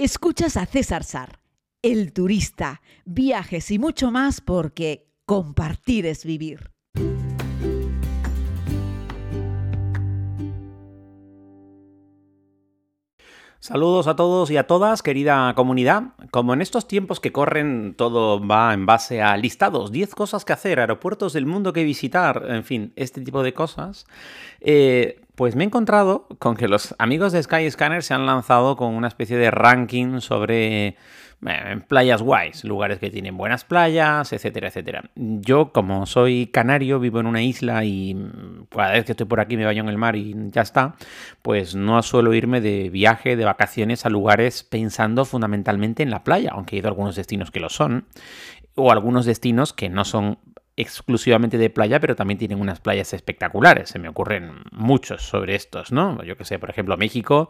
Escuchas a César Sar, el turista, viajes y mucho más porque compartir es vivir. Saludos a todos y a todas, querida comunidad. Como en estos tiempos que corren todo va en base a listados, 10 cosas que hacer, aeropuertos del mundo que visitar, en fin, este tipo de cosas, eh, pues me he encontrado con que los amigos de Skyscanner se han lanzado con una especie de ranking sobre eh, playas guays, lugares que tienen buenas playas, etcétera, etcétera. Yo, como soy canario, vivo en una isla y mm, cada vez que estoy por aquí me baño en el mar y ya está, pues no suelo irme de viaje, de vacaciones a lugares pensando fundamentalmente en la playa, aunque he ido a algunos destinos que lo son, o algunos destinos que no son exclusivamente de playa, pero también tienen unas playas espectaculares. Se me ocurren muchos sobre estos, ¿no? Yo que sé, por ejemplo, México,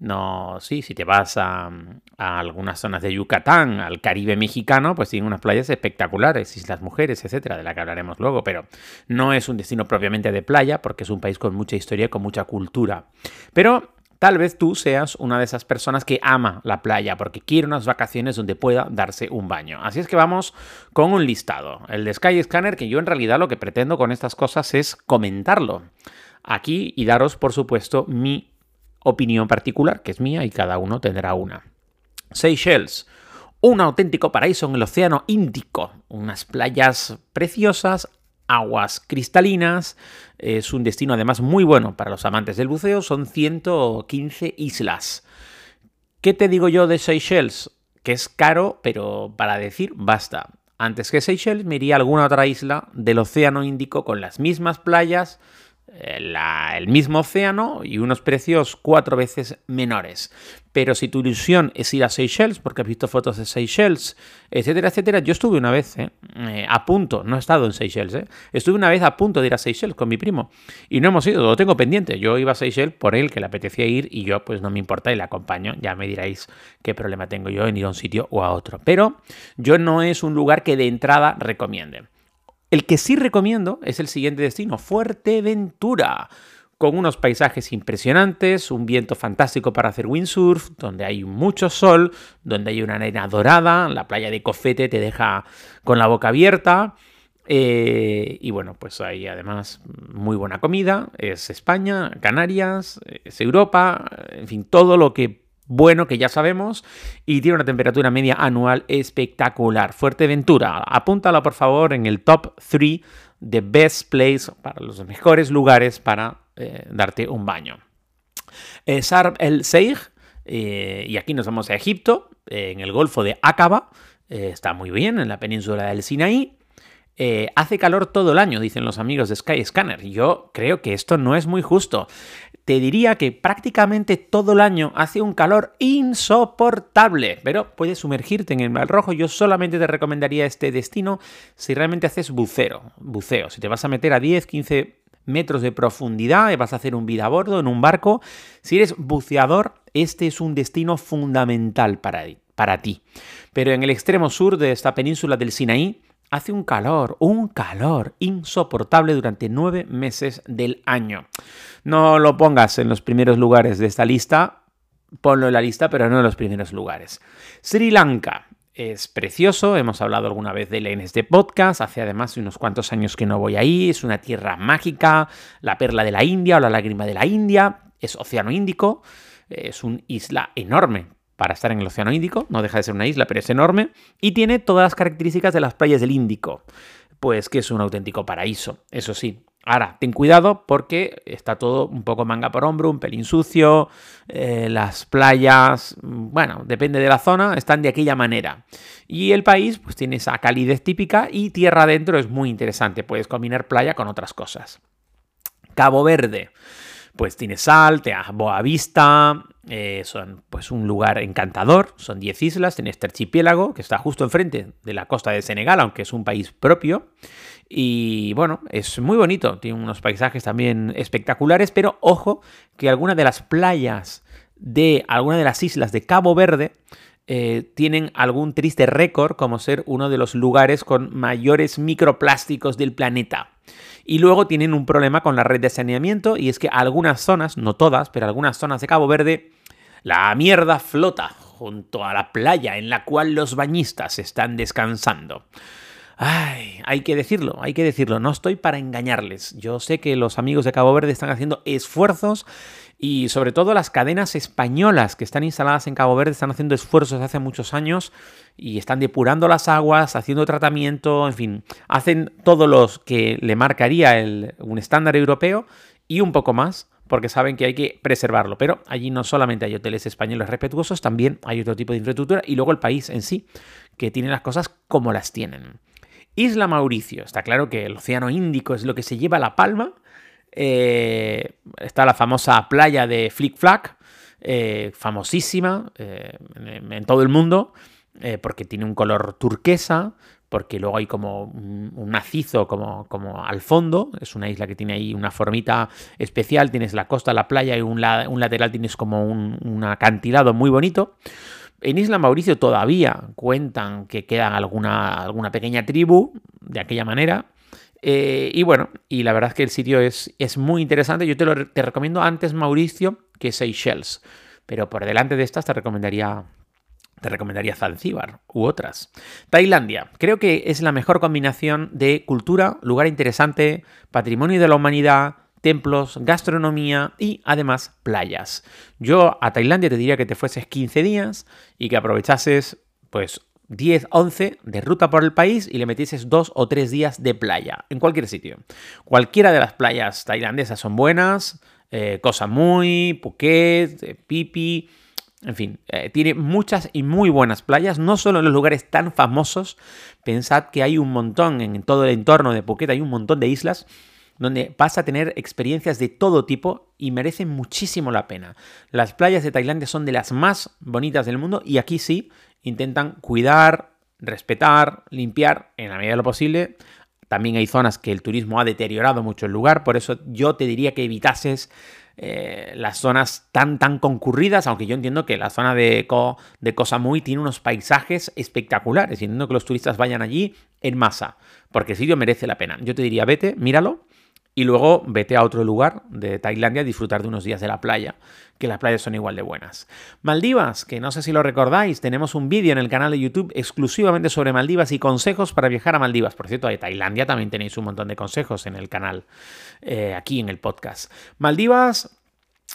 no, sí, si te vas a, algunas zonas de Yucatán, al Caribe mexicano, pues tienen unas playas espectaculares, Islas Mujeres, etcétera, de la que hablaremos luego, pero no es un destino propiamente de playa, porque es un país con mucha historia, con mucha cultura. Pero Tal vez tú seas una de esas personas que ama la playa porque quiere unas vacaciones donde pueda darse un baño. Así es que vamos con un listado. El de Sky Scanner, que yo en realidad lo que pretendo con estas cosas es comentarlo aquí y daros, por supuesto, mi opinión particular, que es mía y cada uno tendrá una. Seychelles, un auténtico paraíso en el Océano Índico, unas playas preciosas aguas cristalinas. Es un destino además muy bueno para los amantes del buceo. Son 115 islas. ¿Qué te digo yo de Seychelles? Que es caro, pero para decir basta. Antes que Seychelles me iría a alguna otra isla del Océano Índico con las mismas playas, el mismo océano y unos precios cuatro veces menores. Pero si tu ilusión es ir a Seychelles, porque has visto fotos de Seychelles, etcétera, etcétera, yo estuve una vez ¿eh? Eh, a punto, no he estado en Seychelles, ¿eh? estuve una vez a punto de ir a Seychelles con mi primo y no hemos ido, lo tengo pendiente. Yo iba a Seychelles por él, que le apetecía ir y yo pues no me importa y le acompaño. Ya me diréis qué problema tengo yo en ir a un sitio o a otro. Pero yo no es un lugar que de entrada recomiende. El que sí recomiendo es el siguiente destino, Fuerteventura, con unos paisajes impresionantes, un viento fantástico para hacer windsurf, donde hay mucho sol, donde hay una arena dorada, la playa de Cofete te deja con la boca abierta. Eh, y bueno, pues hay además muy buena comida, es España, Canarias, es Europa, en fin, todo lo que bueno que ya sabemos y tiene una temperatura media anual espectacular. Fuerteventura, apúntala por favor en el top 3 de best place para los mejores lugares para eh, darte un baño. Eh, el Seig, eh, y aquí nos vamos a Egipto, en el Golfo de Aqaba, está muy bien, en la península del Sinaí. Hace calor todo el año, dicen los amigos de Skyscanner. Yo creo que esto no es muy justo te diría que prácticamente todo el año hace un calor insoportable, pero puedes sumergirte en el mar rojo. Yo solamente te recomendaría este destino si realmente haces buceo. buceo. Si te vas a meter a 10, 15 metros de profundidad y vas a hacer un vida a bordo en un barco, si eres buceador, este es un destino fundamental para, para ti. Pero en el extremo sur de esta península del Sinaí, hace un calor, un calor insoportable durante nueve meses del año. No lo pongas en los primeros lugares de esta lista, ponlo en la lista, pero no en los primeros lugares. Sri Lanka. Es precioso, hemos hablado alguna vez de él en este podcast, hace además unos cuantos años que no voy ahí, es una tierra mágica, la perla de la India o la lágrima de la India, es Océano Índico, es una isla enorme, para estar en el Océano Índico, no deja de ser una isla, pero es enorme, y tiene todas las características de las playas del Índico, pues que es un auténtico paraíso, eso sí. Ahora, ten cuidado porque está todo un poco manga por hombro, un pelín sucio, eh, las playas, bueno, depende de la zona, están de aquella manera. Y el país pues tiene esa calidez típica y tierra adentro es muy interesante, puedes combinar playa con otras cosas. Cabo Verde pues tiene sal, te Boa Vista, eh, son pues un lugar encantador, son 10 islas, tiene este archipiélago que está justo enfrente de la costa de Senegal, aunque es un país propio. Y bueno, es muy bonito, tiene unos paisajes también espectaculares, pero ojo que algunas de las playas de alguna de las islas de Cabo Verde eh, tienen algún triste récord como ser uno de los lugares con mayores microplásticos del planeta. Y luego tienen un problema con la red de saneamiento y es que algunas zonas, no todas, pero algunas zonas de Cabo Verde, la mierda flota junto a la playa en la cual los bañistas están descansando. Ay, hay que decirlo, hay que decirlo, no estoy para engañarles. Yo sé que los amigos de Cabo Verde están haciendo esfuerzos y sobre todo las cadenas españolas que están instaladas en Cabo Verde están haciendo esfuerzos hace muchos años y están depurando las aguas, haciendo tratamiento, en fin, hacen todo lo que le marcaría un estándar europeo y un poco más porque saben que hay que preservarlo. Pero allí no solamente hay hoteles españoles respetuosos, también hay otro tipo de infraestructura y luego el país en sí, que tiene las cosas como las tienen. Isla Mauricio. Está claro que el Océano Índico es lo que se lleva la palma. Eh, está la famosa playa de Flick Flack, eh, famosísima eh, en, todo el mundo, porque tiene un color turquesa, porque luego hay como un, macizo como, como, al fondo. Es una isla que tiene ahí una formita especial. Tienes la costa, la playa y un, lateral tienes como un, un acantilado muy bonito. En Isla Mauricio todavía cuentan que queda alguna, alguna pequeña tribu de aquella manera. Eh, y bueno, y la verdad es que el sitio es, es muy interesante. Yo te, lo, te recomiendo antes Mauricio que Seychelles. Pero por delante de estas te recomendaría te recomendaría Zanzíbar u otras. Tailandia, creo que es la mejor combinación de cultura, lugar interesante, patrimonio de la humanidad, templos, gastronomía y además playas. Yo a Tailandia te diría que te fueses 15 días y que aprovechases pues 10, 11 de ruta por el país y le metieses 2 o 3 días de playa en cualquier sitio. Cualquiera de las playas tailandesas son buenas, eh, Cosa Muy, Phuket, eh, Pipi, en fin, eh, tiene muchas y muy buenas playas, no solo en los lugares tan famosos, pensad que hay un montón en todo el entorno de Phuket, hay un montón de islas donde vas a tener experiencias de todo tipo y merecen muchísimo la pena. Las playas de Tailandia son de las más bonitas del mundo y aquí sí intentan cuidar, respetar, limpiar en la medida de lo posible. También hay zonas que el turismo ha deteriorado mucho el lugar, por eso yo te diría que evitases eh, las zonas tan tan concurridas, aunque yo entiendo que la zona de, Ko, de tiene unos paisajes espectaculares y entiendo que los turistas vayan allí en masa, porque el sitio merece la pena. Yo te diría, vete, míralo, y luego vete a otro lugar de Tailandia a disfrutar de unos días de la playa, que las playas son igual de buenas. Maldivas, que no sé si lo recordáis, tenemos un vídeo en el canal de YouTube exclusivamente sobre Maldivas y consejos para viajar a Maldivas. Por cierto, de Tailandia también tenéis un montón de consejos en el canal, eh, aquí en el podcast. Maldivas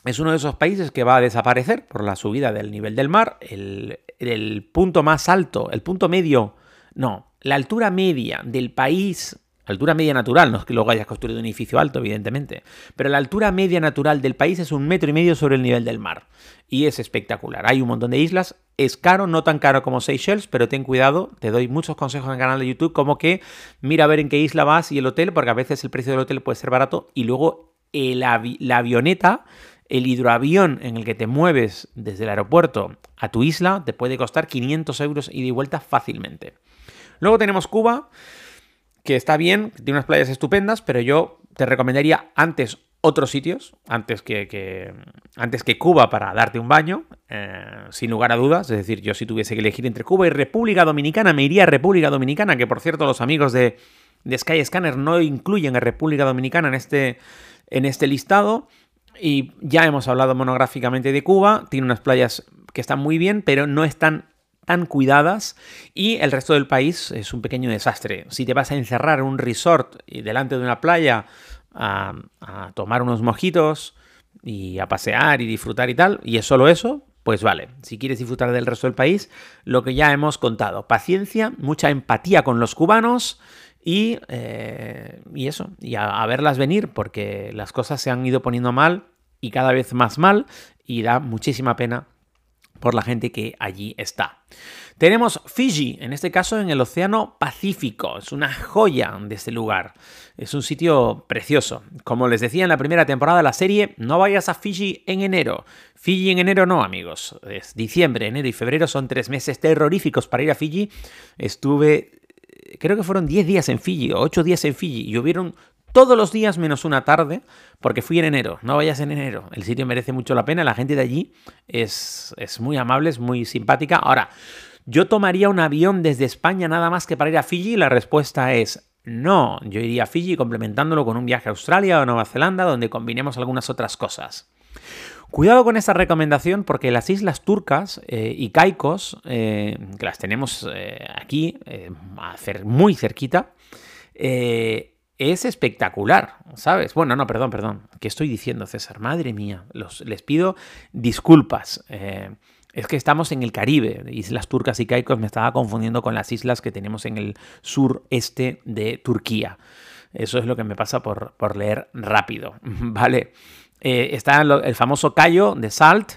es uno de esos países que va a desaparecer por la subida del nivel del mar. El, el punto más alto, el punto medio, no, la altura media del país altura media natural, no es que luego hayas construido un edificio alto, evidentemente, pero la altura media natural del país es un metro y medio sobre el nivel del mar. Y es espectacular. Hay un montón de islas, es caro, no tan caro como Seychelles, pero ten cuidado, te doy muchos consejos en el canal de YouTube, como que mira a ver en qué isla vas y el hotel, porque a veces el precio del hotel puede ser barato, y luego la avioneta el hidroavión en el que te mueves desde el aeropuerto a tu isla te puede costar 500 euros y de vuelta fácilmente. Luego tenemos Cuba, que está bien, tiene unas playas estupendas, pero yo te recomendaría antes otros sitios, antes que, antes que Cuba para darte un baño, eh, sin lugar a dudas. Es decir, yo si tuviese que elegir entre Cuba y República Dominicana, me iría a República Dominicana, que por cierto los amigos de, de Sky Scanner no incluyen a República Dominicana en este, en este listado. Y ya hemos hablado monográficamente de Cuba, tiene unas playas que están muy bien, pero no están tan cuidadas y el resto del país es un pequeño desastre. Si te vas a encerrar en un resort delante de una playa a, tomar unos mojitos y a pasear y disfrutar y tal, y es solo eso, pues vale, si quieres disfrutar del resto del país, lo que ya hemos contado, paciencia, mucha empatía con los cubanos y, eh, y eso, y a, verlas venir, porque las cosas se han ido poniendo mal y cada vez más mal y da muchísima pena por la gente que allí está. Tenemos Fiji, en este caso en el Océano Pacífico. Es una joya de este lugar. Es un sitio precioso. Como les decía en la primera temporada de la serie, no vayas a Fiji en enero. Fiji en enero no, amigos. Es diciembre, enero y febrero son tres meses terroríficos para ir a Fiji. Estuve, creo que fueron 10 días en Fiji o 8 días en Fiji y hubieron todos los días menos una tarde, porque fui en enero. No vayas en enero. El sitio merece mucho la pena. La gente de allí es, es muy amable, es muy simpática. Ahora, ¿yo tomaría un avión desde España nada más que para ir a Fiji? La respuesta es no. Yo iría a Fiji complementándolo con un viaje a Australia o Nueva Zelanda, donde combinemos algunas otras cosas. Cuidado con esta recomendación porque las islas turcas eh, y caicos, eh, que las tenemos eh, aquí, muy cerquita, es espectacular, ¿sabes? Bueno, no, perdón, perdón. ¿Qué estoy diciendo, César? Madre mía, les pido disculpas. es que estamos en el Caribe, islas turcas y caicos, me estaba confundiendo con las islas que tenemos en el sureste de Turquía. Eso es lo que me pasa por, por leer rápido, ¿vale? Eh, está el famoso Cayo de Salt,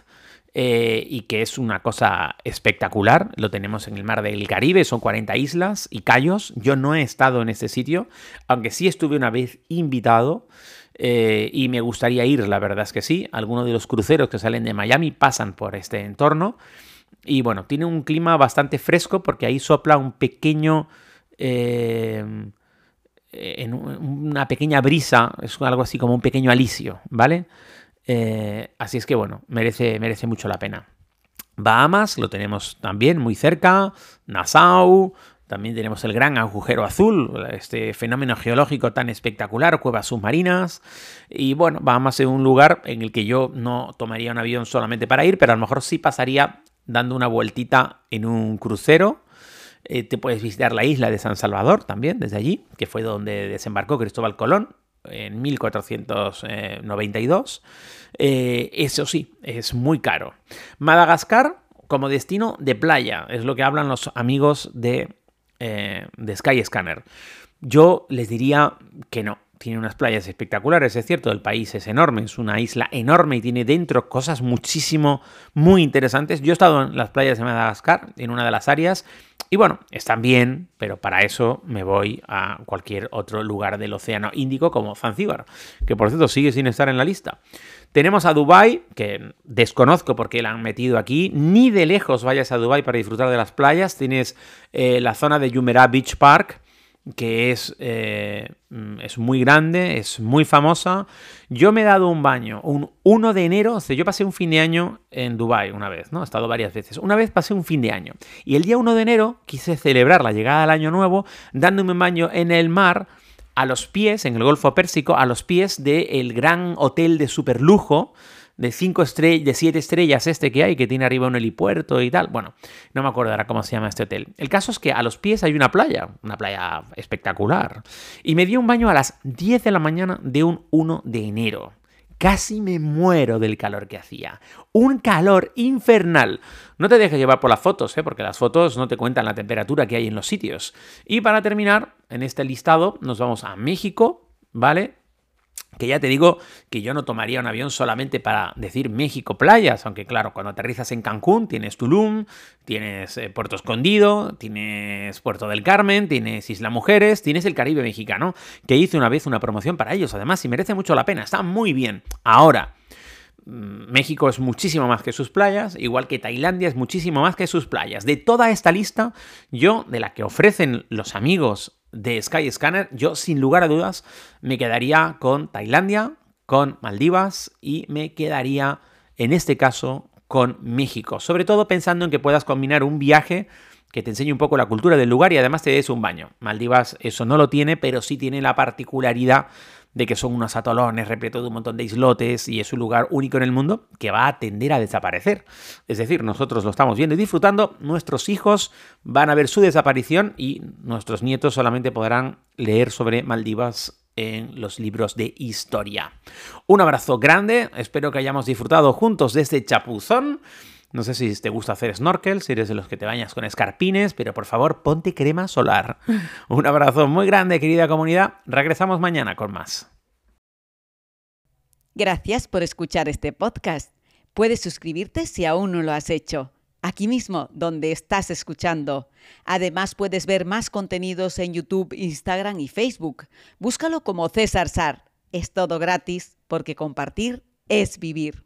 eh, y que es una cosa espectacular. Lo tenemos en el mar del Caribe, son 40 islas y cayos. Yo no he estado en este sitio, aunque sí estuve una vez invitado. Eh, y me gustaría ir, la verdad es que sí. Algunos de los cruceros que salen de Miami pasan por este entorno. Y bueno, tiene un clima bastante fresco porque ahí sopla un pequeño en una pequeña brisa, es algo así como un pequeño alisio, ¿vale? Eh, así es que bueno, merece, merece mucho la pena. Bahamas lo tenemos también muy cerca, Nassau, también tenemos el gran agujero azul, este fenómeno geológico tan espectacular, cuevas submarinas. Y bueno, Bahamas es un lugar en el que yo no tomaría un avión solamente para ir, pero a lo mejor sí pasaría dando una vueltita en un crucero eh, te puedes visitar la isla de San Salvador también, desde allí, que fue donde desembarcó Cristóbal Colón en 1492. Eh, eso sí, es muy caro. Madagascar como destino de playa, es lo que hablan los amigos de, eh, de Skyscanner. Yo les diría que no, tiene unas playas espectaculares, es cierto, el país es enorme, es una isla enorme y tiene dentro cosas muchísimo, muy interesantes. Yo he estado en las playas de Madagascar, en una de las áreas, y bueno, están bien, pero para eso me voy a cualquier otro lugar del Océano Índico como Zanzíbar, que por cierto sigue sin estar en la lista. Tenemos a Dubai, que desconozco por qué la han metido aquí. Ni de lejos vayas a Dubai para disfrutar de las playas. Tienes eh, la zona de Jumeirah Beach Park, que es, eh, mm, es muy grande, es muy famosa. Yo me he dado un baño un 1 de enero, o sea, yo pasé un fin de año en Dubai una vez, ¿no? He estado varias veces. Una vez pasé un fin de año y el día 1 de enero quise celebrar la llegada del año nuevo dándome un baño en el mar a los pies, en el Golfo Pérsico, a los pies del gran hotel de superlujo de cinco estrellas, de siete estrellas este que hay, que tiene arriba un helipuerto y tal. Bueno, no me acuerdo cómo se llama este hotel. El caso es que a los pies hay una playa, una playa espectacular. Y me dio un baño a las 10 de la mañana de un 1 de enero. Casi me muero del calor que hacía. Un calor infernal. No te dejes llevar por las fotos, ¿eh? porque las fotos no te cuentan la temperatura que hay en los sitios. Y para terminar, en este listado nos vamos a México, ¿vale? Que ya te digo que yo no tomaría un avión solamente para decir México playas, aunque claro, cuando aterrizas en Cancún tienes Tulum, tienes eh, Puerto Escondido, tienes Puerto del Carmen, tienes Isla Mujeres, tienes el Caribe mexicano, que hice una vez una promoción para ellos, además, y merece mucho la pena, está muy bien. Ahora, mm, México es muchísimo más que sus playas, igual que Tailandia es muchísimo más que sus playas. De toda esta lista, yo, de la que ofrecen los amigos de Skyscanner, yo sin lugar a dudas me quedaría con Tailandia, con Maldivas y me quedaría en este caso con México. Sobre todo pensando en que puedas combinar un viaje que te enseñe un poco la cultura del lugar y además te des un baño. Maldivas eso no lo tiene, pero sí tiene la particularidad de que son unos atolones repletos de un montón de islotes y es un lugar único en el mundo que va a tender a desaparecer. Es decir, nosotros lo estamos viendo y disfrutando, nuestros hijos van a ver su desaparición y nuestros nietos solamente podrán leer sobre Maldivas en los libros de historia. Un abrazo grande, espero que hayamos disfrutado juntos de este chapuzón. No sé si te gusta hacer snorkel, si eres de los que te bañas con escarpines, pero por favor ponte crema solar. Un abrazo muy grande, querida comunidad. Regresamos mañana con más. Gracias por escuchar este podcast. Puedes suscribirte si aún no lo has hecho. Aquí mismo, donde estás escuchando. Además, puedes ver más contenidos en YouTube, Instagram y Facebook. Búscalo como César Sar. Es todo gratis porque compartir es vivir.